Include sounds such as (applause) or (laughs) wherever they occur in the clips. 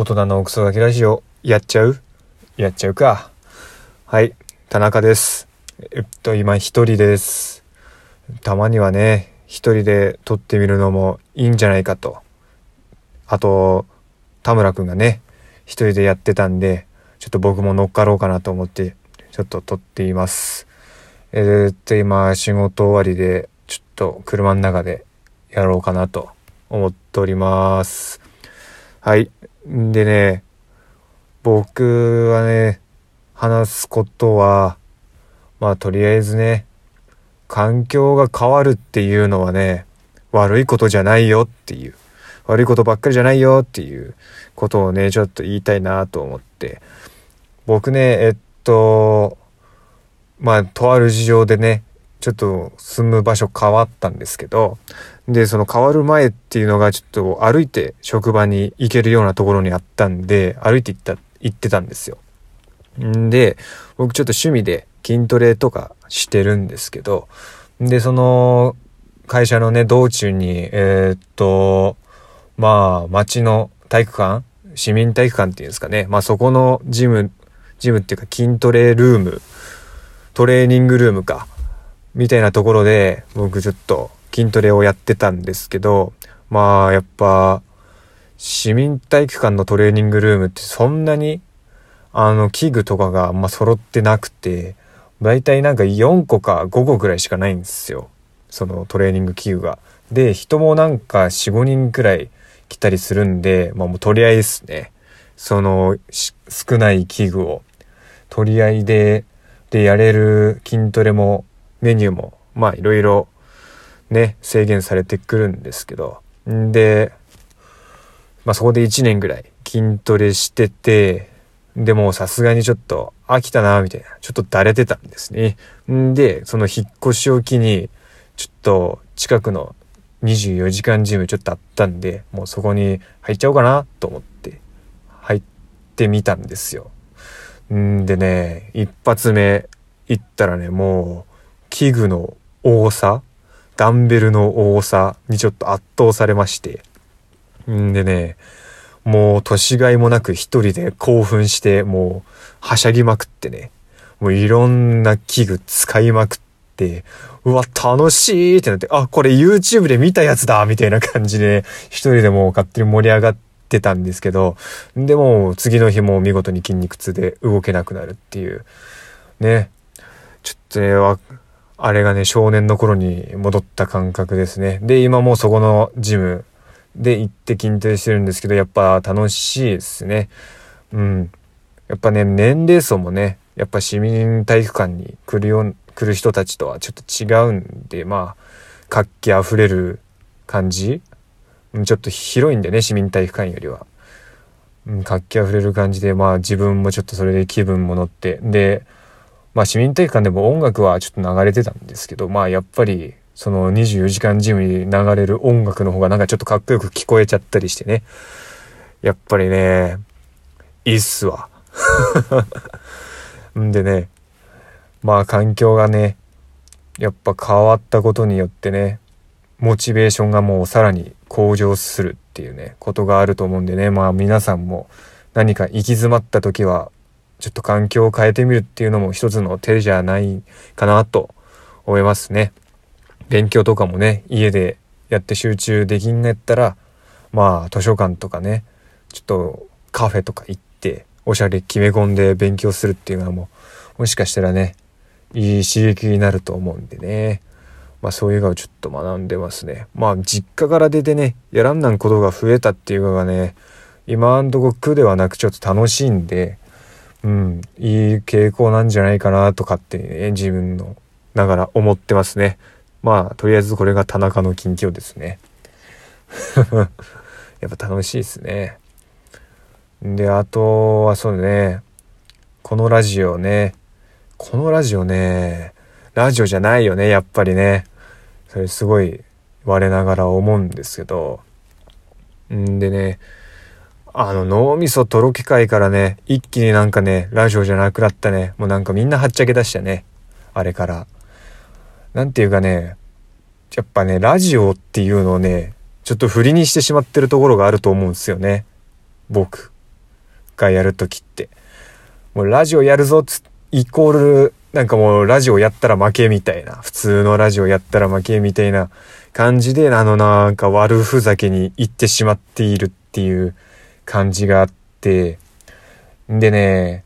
大人のクソガキラジオ、やっちゃう？やっちゃうか。はい、田中です。えっと、今一人です。たまにはね、一人で撮ってみるのもいいんじゃないかと。あと、田村くんがね、一人でやってたんで、ちょっと僕も乗っかろうかなと思って、ちょっと撮っています。えー、っと、今、仕事終わりで、ちょっと車の中でやろうかなと思っております。はい。んでね、僕はね、話すことは、まあとりあえずね、環境が変わるっていうのはね、悪いことじゃないよっていう、悪いことばっかりじゃないよっていうことをね、ちょっと言いたいなと思って、僕ね、えっと、まあとある事情でね、ちょっと住む場所変わったんですけど、で、その変わる前っていうのがちょっと歩いて職場に行けるようなところにあったんで、歩いて行った、行ってたんですよ。んで、僕ちょっと趣味で筋トレとかしてるんですけど、で、その会社のね、道中に、えー、っと、まあ、町の体育館市民体育館っていうんですかね。まあそこのジム、ジムっていうか筋トレルーム、トレーニングルームか。みたいなところで僕ちょっと筋トレをやってたんですけど、まあやっぱ市民体育館のトレーニングルームってそんなにあの器具とかがあんま揃ってなくて、だいたいなんか4個か5個ぐらいしかないんですよ。そのトレーニング器具が。で、人もなんか4、5人くらい来たりするんで、まあもう取り合いですね。その少ない器具を取り合いで、でやれる筋トレもメニューもまあいろいろね、制限されてくるんですけど、んで、まあそこで1年ぐらい筋トレしてて、でもさすがにちょっと飽きたな、みたいな。ちょっとだれてたんですね。んで、その引っ越しを機に、ちょっと近くの24時間ジムちょっとあったんで、もうそこに入っちゃおうかなと思って入ってみたんですよ。んでね、一発目行ったらね、もう器具の多さダンベルの多さにちょっと圧倒されまして。んでね、もう年がいもなく一人で興奮して、もうはしゃぎまくってね。もういろんな器具使いまくって、うわ、楽しいってなって、あ、これ YouTube で見たやつだみたいな感じで、一人でもう勝手に盛り上がってたんですけど、でも次の日も見事に筋肉痛で動けなくなるっていう。ね。ちょっとね、あれがね、少年の頃に戻った感覚ですね。で、今もそこのジムで行って筋トレしてるんですけど、やっぱ楽しいですね。うん。やっぱね、年齢層もね、やっぱ市民体育館に来るよ、来る人たちとはちょっと違うんで、まあ、活気あふれる感じちょっと広いんでね、市民体育館よりは。うん、活気あふれる感じで、まあ自分もちょっとそれで気分も乗って、で、まあ市民体育館でも音楽はちょっと流れてたんですけど、まあやっぱりその24時間ジムに流れる音楽の方がなんかちょっとかっこよく聞こえちゃったりしてね。やっぱりね、いいっすわ。(laughs) んでね、まあ環境がね、やっぱ変わったことによってね、モチベーションがもうさらに向上するっていうね、ことがあると思うんでね、まあ皆さんも何か行き詰まった時はちょっと環境を変えてみるっていうのも一つの手じゃないかなと思いますね。勉強とかもね、家でやって集中できんのやったら、まあ図書館とかね、ちょっとカフェとか行って、おしゃれ決め込んで勉強するっていうのも、もしかしたらね、いい刺激になると思うんでね。まあそういうのをちょっと学んでますね。まあ実家から出てね、やらんなんことが増えたっていうのがね、今んとこ苦ではなくちょっと楽しいんで、うん、いい傾向なんじゃないかなとかって、ね、自分のながら思ってますね。まあ、とりあえずこれが田中の近況ですね。(laughs) やっぱ楽しいですね。で、あとはそうね、このラジオね、このラジオね、ラジオじゃないよね、やっぱりね。それすごい我ながら思うんですけど。んでね、あの脳みそとろけ会からね、一気になんかね、ラジオじゃなくなったね。もうなんかみんなはっちゃけ出したね。あれから。なんていうかね、やっぱね、ラジオっていうのをね、ちょっと振りにしてしまってるところがあると思うんですよね。僕。かやるときって。もうラジオやるぞつ、イコール、なんかもうラジオやったら負けみたいな。普通のラジオやったら負けみたいな感じで、あのなんか悪ふざけに行ってしまっているっていう感じがあって、んでね、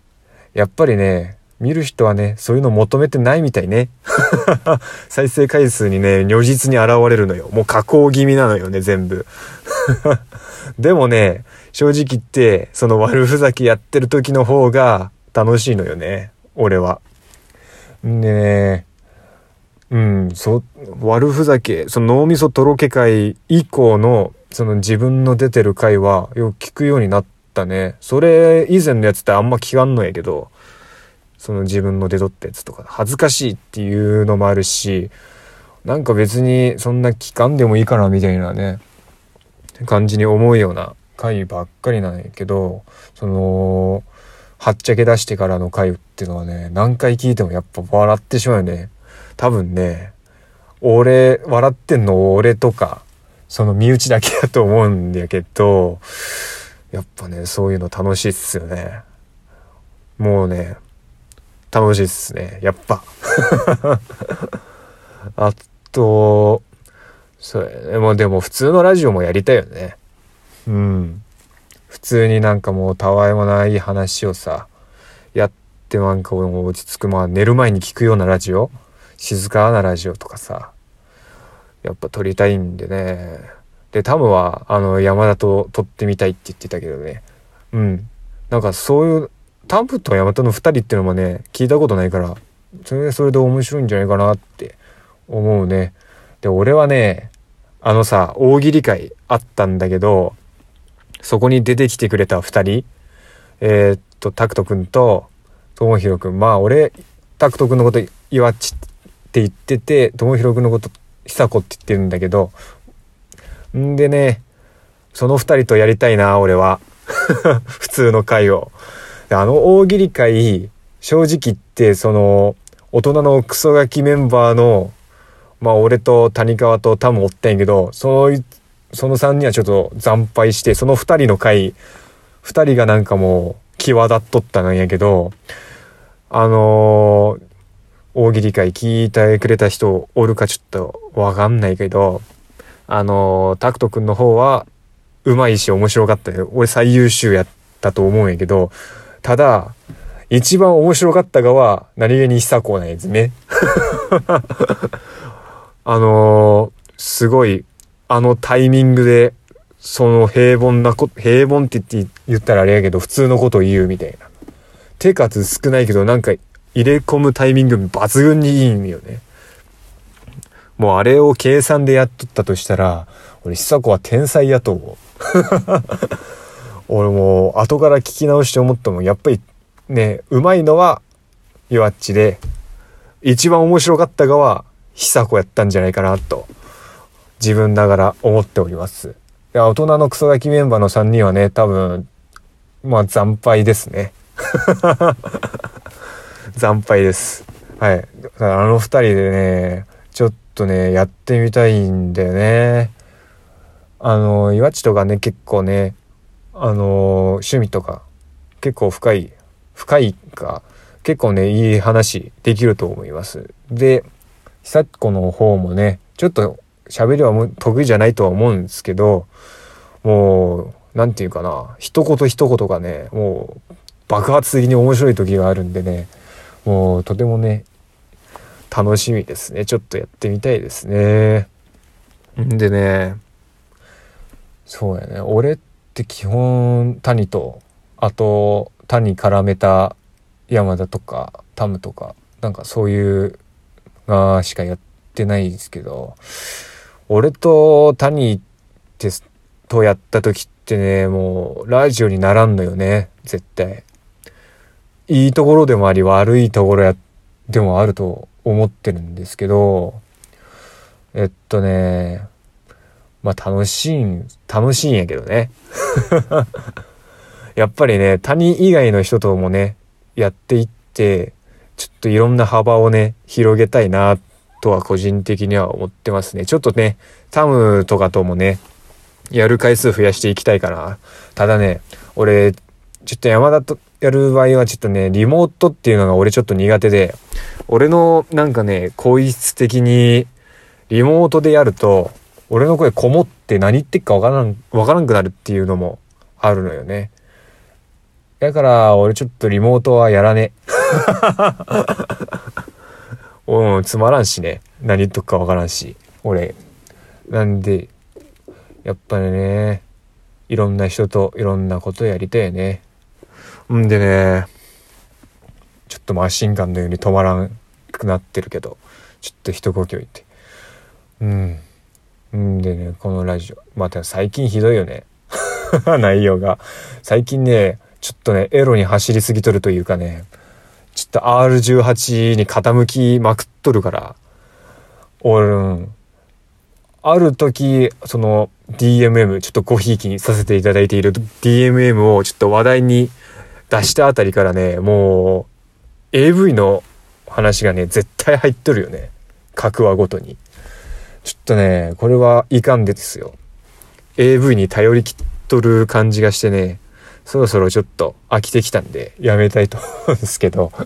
やっぱりね、見る人はね、そういうの求めてないみたいね。(laughs) 再生回数にね、如実に現れるのよ。もう加工気味なのよね、全部。(laughs) でもね、正直言って、その悪ふざけやってる時の方が楽しいのよね。俺は。んでね、うん、そ、悪ふざけ、その脳みそとろけ会以降の、その自分の出てる回はよく聞くようになったね。それ以前のやつってあんま聞かんのやけど、その自分の出とったやつとか、恥ずかしいっていうのもあるし、なんか別にそんな期間でもいいかなみたいなね、感じに思うような回ばっかりなんやけど、その、はっちゃけ出してからの回っていうのはね、何回聞いてもやっぱ笑ってしまうよね。多分ね、俺、笑ってんの俺とか、その身内だけだと思うんだけど、やっぱね、そういうの楽しいっすよね。もうね、楽しいっすね。やっぱ。(laughs) あと、そうね。もうでも普通のラジオもやりたいよね。うん。普通になんかもうたわいもない話をさ、やってなんかも落ち着く。まあ寝る前に聞くようなラジオ静かなラジオとかさ、やっぱ撮りたいんでね。で、タムは、あの、山田と撮ってみたいって言ってたけどね。うん。なんかそういうタンプとヤマトの2人っていうのもね、聞いたことないから、それそれで面白いんじゃないかなって思うね。で、俺はね、あのさ、大喜利会あったんだけど、そこに出てきてくれた2人、えー、っと、タクト君と、ともひろくん。まあ、俺、タクト君のこと、岩っちって言ってて、ともひろくんのこと、久子って言ってるんだけど、んでね、その2人とやりたいな、俺は。(laughs) 普通の会を。あの大喜利会、正直言って、その、大人のクソガキメンバーの、まあ俺と谷川とタムおったんやけど、その、その3人はちょっと惨敗して、その2人の回、2人がなんかもう、際立っとったんやけど、あのー、大喜利会聞いてくれた人おるかちょっとわかんないけど、あのー、タクト君の方は、うまいし面白かったよ。俺最優秀やったと思うんやけど、ただ、一番面白かったがは、何気に久子なんですね。(laughs) あのー、すごい、あのタイミングで、その平凡なこ、平凡って言って言ったらあれやけど、普通のことを言うみたいな。手数少ないけど、なんか入れ込むタイミング抜群にいいんよね。もうあれを計算でやっとったとしたら、俺、久子は天才やと思う。(laughs) 俺も後から聞き直して思ったもんやっぱりねうまいのは弱っちで一番面白かったがは久子やったんじゃないかなと自分ながら思っておりますいや大人のクソガキメンバーの3人はね多分まあ惨敗ですね (laughs) 惨敗です。はい。あの2人でねちょっとねやってみたいんだよね。あの岩地とかね結構ねあの趣味とか結構深い深いか結構ねいい話できると思います。で久子の方もねちょっと喋りは得意じゃないとは思うんですけどもう何て言うかな一言一言がねもう爆発的に面白い時があるんでねもうとてもね楽しみですね。ちょっとやってみたいですね。んでね。そうやね。俺って基本谷とあと谷絡めた山田とかタムとかなんかそういうがしかやってないですけど俺と谷ってとやった時ってねもうラジオにならんのよね。絶対いいところでもあり悪いところやでもあると思ってるんですけどえっとねまあ楽しいん、楽しいんやけどね。(laughs) やっぱりね、谷以外の人ともね、やっていって、ちょっといろんな幅をね、広げたいな、とは個人的には思ってますね。ちょっとね、タムとかともね、やる回数増やしていきたいかな。ただね、俺、ちょっと山田とやる場合はちょっとね、リモートっていうのが俺ちょっと苦手で、俺のなんかね、声質的にリモートでやると、俺の声こもって何言ってっかわからん、わからんくなるっていうのもあるのよね。だから、俺ちょっとリモートはやらね。(laughs) うん、つまらんしね。何言っとくかわからんし。俺。なんで、やっぱりね、いろんな人といろんなことやりたいね。んでね、ちょっとマシンガンのように止まらんくなってるけど、ちょっと一呼吸置いて。うん。んでね、このラジオ。また最近ひどいよね。(laughs) 内容が。最近ね、ちょっとね、エロに走りすぎとるというかね、ちょっと R18 に傾きまくっとるから、俺、うん、ある時、その DMM、ちょっとごひいきにさせていただいている DMM をちょっと話題に出したあたりからね、もう AV の話がね、絶対入っとるよね。各話ごとに。ちょっとね、これはいかんでですよ。AV に頼りきっとる感じがしてね、そろそろちょっと飽きてきたんで、やめたいと思うんですけど。(laughs)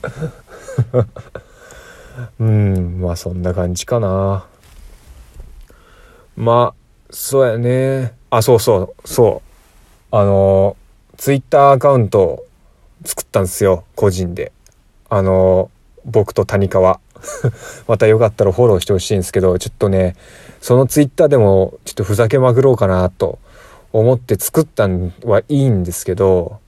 うん、まあそんな感じかな。まあ、そうやね。あ、そうそう、そう。あの、ツイッターアカウント作ったんですよ、個人で。あの、僕と谷川。(laughs) またよかったらフォローしてほしいんですけど、ちょっとね、そのツイッターでもちょっとふざけまくろうかなと思って作ったんはいいんですけど、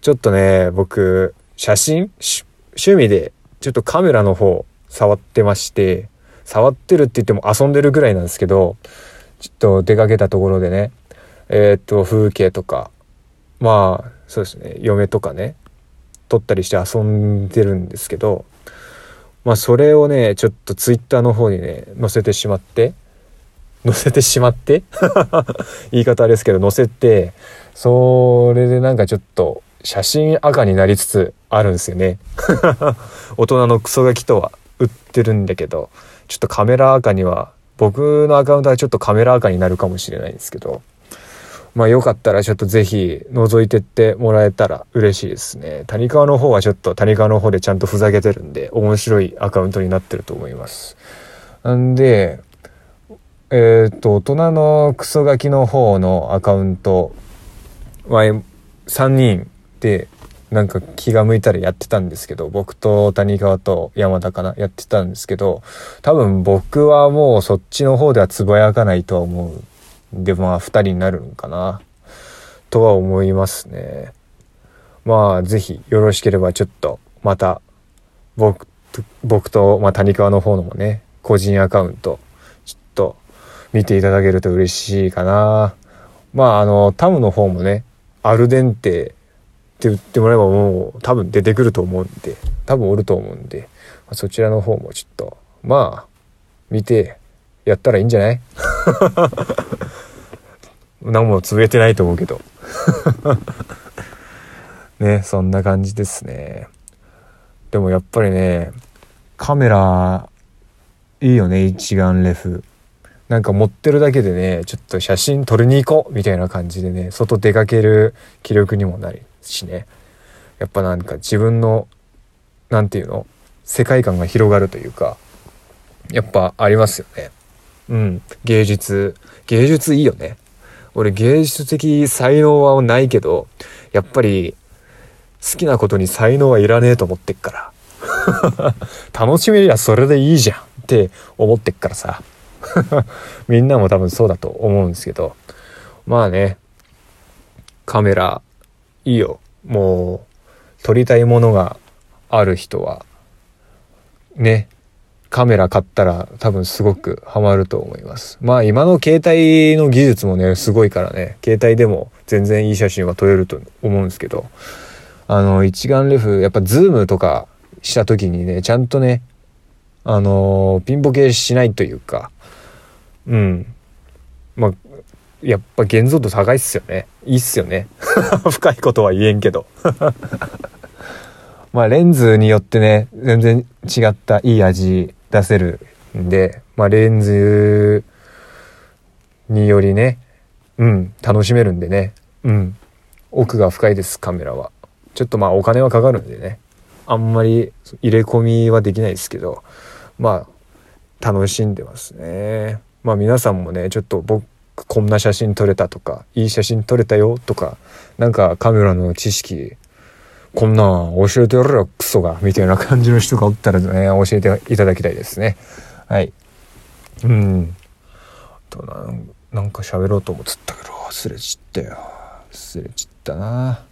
ちょっとね、僕、写真趣味でちょっとカメラの方触ってまして、触ってるって言っても遊んでるぐらいなんですけど、ちょっと出かけたところでね、えー、っと、風景とか、まあ、そうですね、嫁とかね、撮ったりして遊んでるんですけど、まあそれをね、ちょっとツイッターの方にね、載せてしまって、載せてしまって (laughs) 言い方あれですけど、載せて、それでなんかちょっと写真赤になりつつあるんですよね。(laughs) 大人のクソガキとは売ってるんだけど、ちょっとカメラ赤には、僕のアカウントはちょっとカメラ赤になるかもしれないんですけど、まあよかったらちょっとぜひ覗いてってもらえたら嬉しいですね。谷川の方はちょっと谷川の方でちゃんとふざけてるんで面白いアカウントになってると思います。んで、えっ、と、大人のクソガキの方のアカウントは3人でなんか気が向いたらやってたんですけど、僕と谷川と山田かなやってたんですけど、多分僕はもうそっちの方ではつぶやかないとは思うでまあ2人になるんかなとは思いますね。まあ是非よろしければちょっとまた僕僕と、まあ、谷川の方のもね個人アカウントちょっと見ていただけると嬉しいかな。まああのタムの方もねアルデンテって言ってもらえばもう多分出てくると思うんで多分おると思うんで、ま、そちらの方もちょっとまあ見てやったらいいんじゃない？(laughs) 何も潰れてないと思うけど。(laughs) ねそんな感じですね。でもやっぱりねカメラいいよね一眼レフ。なんか持ってるだけでねちょっと写真撮りに行こうみたいな感じでね外出かける気力にもなるしね。やっぱなんか自分の何て言うの？世界観が広がるというかやっぱありますよねうん芸術芸術いいよね俺芸術的才能はないけど、やっぱり好きなことに才能はいらねえと思ってっから。(laughs) 楽しめりゃそれでいいじゃんって思ってっからさ。(laughs) みんなも多分そうだと思うんですけど。まあね、カメラいいよ。もう、撮りたいものがある人は、ね、カメラ買ったら多分すごくハマると思います。まあ今の携帯の技術もね、すごいからね、携帯でも全然いい写真は撮れると思うんですけど、あの、一眼レフ、やっぱズームとかした時にね、ちゃんとね、あのピンボケしないというか、うん。まあ、やっぱ現像度高いっすよね。いいっすよね。(laughs) 深いことは言えんけど。(laughs) まあレンズによってね、全然違ったいい味出せるんで、まあ、レンズによりね、うん、楽しめるんでね、うん、奥が深いです、カメラは。ちょっとまあお金はかかるんでね、あんまり入れ込みはできないですけど、まあ、楽しんでますね。まあ皆さんもね、ちょっと僕、こんな写真撮れたとか、いい写真撮れたよとか、なんかカメラの知識、こんなん教えてやるよ、クソが、みたいな感じの人がおったらね、教えていただきたいですね。はい。うん。とな、なんか喋ろうと思ってたけど、忘れちったよ。忘れちったな。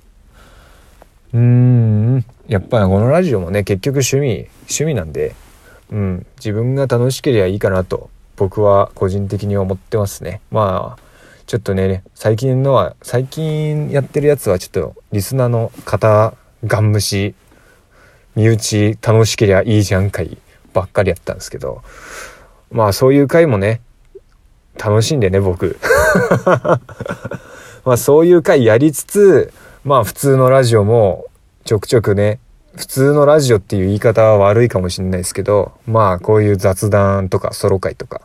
うーん。やっぱりこのラジオもね、結局趣味、趣味なんで、うん。自分が楽しければいいかなと、僕は個人的に思ってますね。まあ、ちょっとね、最近のは、最近やってるやつはちょっと、リスナーの方、ガン虫、身内楽しけりゃいいじゃん会ばっかりやったんですけど、まあそういう回もね、楽しんでね、僕。(laughs) まあそういう回やりつつ、まあ普通のラジオもちょくちょくね、普通のラジオっていう言い方は悪いかもしれないですけど、まあこういう雑談とかソロ会とか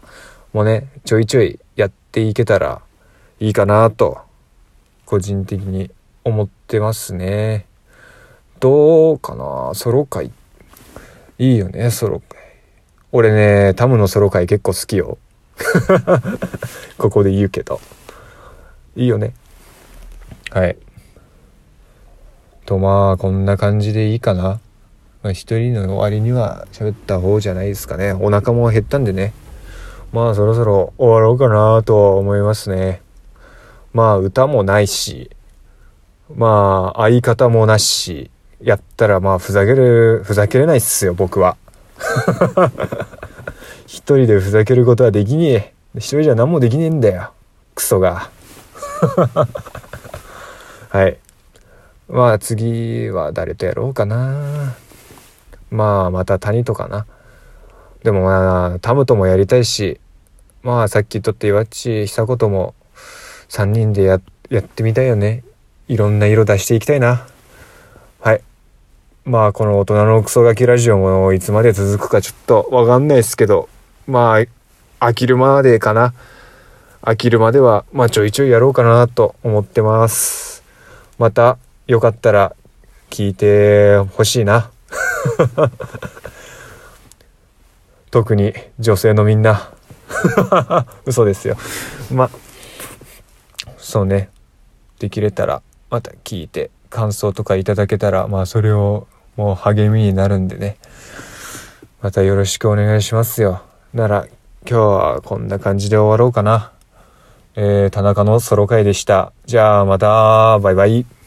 もね、ちょいちょいやっていけたらいいかなと、個人的に思ってますね。どうかな？ソロ会。いいよね、ソロ会。俺ね、タムのソロ会結構好きよ。(laughs) ここで言うけど。いいよね。はい。とまあ、こんな感じでいいかな。まあ、一人の割には喋った方じゃないですかね。お腹も減ったんでね。まあ、そろそろ終わろうかなと思いますね。まあ、歌もないし、まあ、相方もなし、やったらまあふざける、ふざけれないっすよ、僕は。(laughs) 一人でふざけることはできねえ。一人じゃ何もできねえんだよ。クソが。(laughs) はい。まあ次は誰とやろうかな。まあまた谷とかな。でもまあ、タムともやりたいし、まあさっき言っとった岩地久子とも3人でややってみたいよね。いろんな色出していきたいな。はい。まあこの大人のクソガキラジオもいつまで続くかちょっとわかんないですけど、まあ飽きるまでかな。飽きるまでは、まあちょいちょいやろうかなと思ってます。またよかったら聞いてほしいな。(laughs) 特に女性のみんな。(laughs) 嘘ですよ。まあ、そうね。できれたらまた聞いて感想とかいただけたら、まあそれをもう励みになるんでね。またよろしくお願いしますよ。なら今日はこんな感じで終わろうかな。えー、田中のソロ会でした。じゃあまた、バイバイ。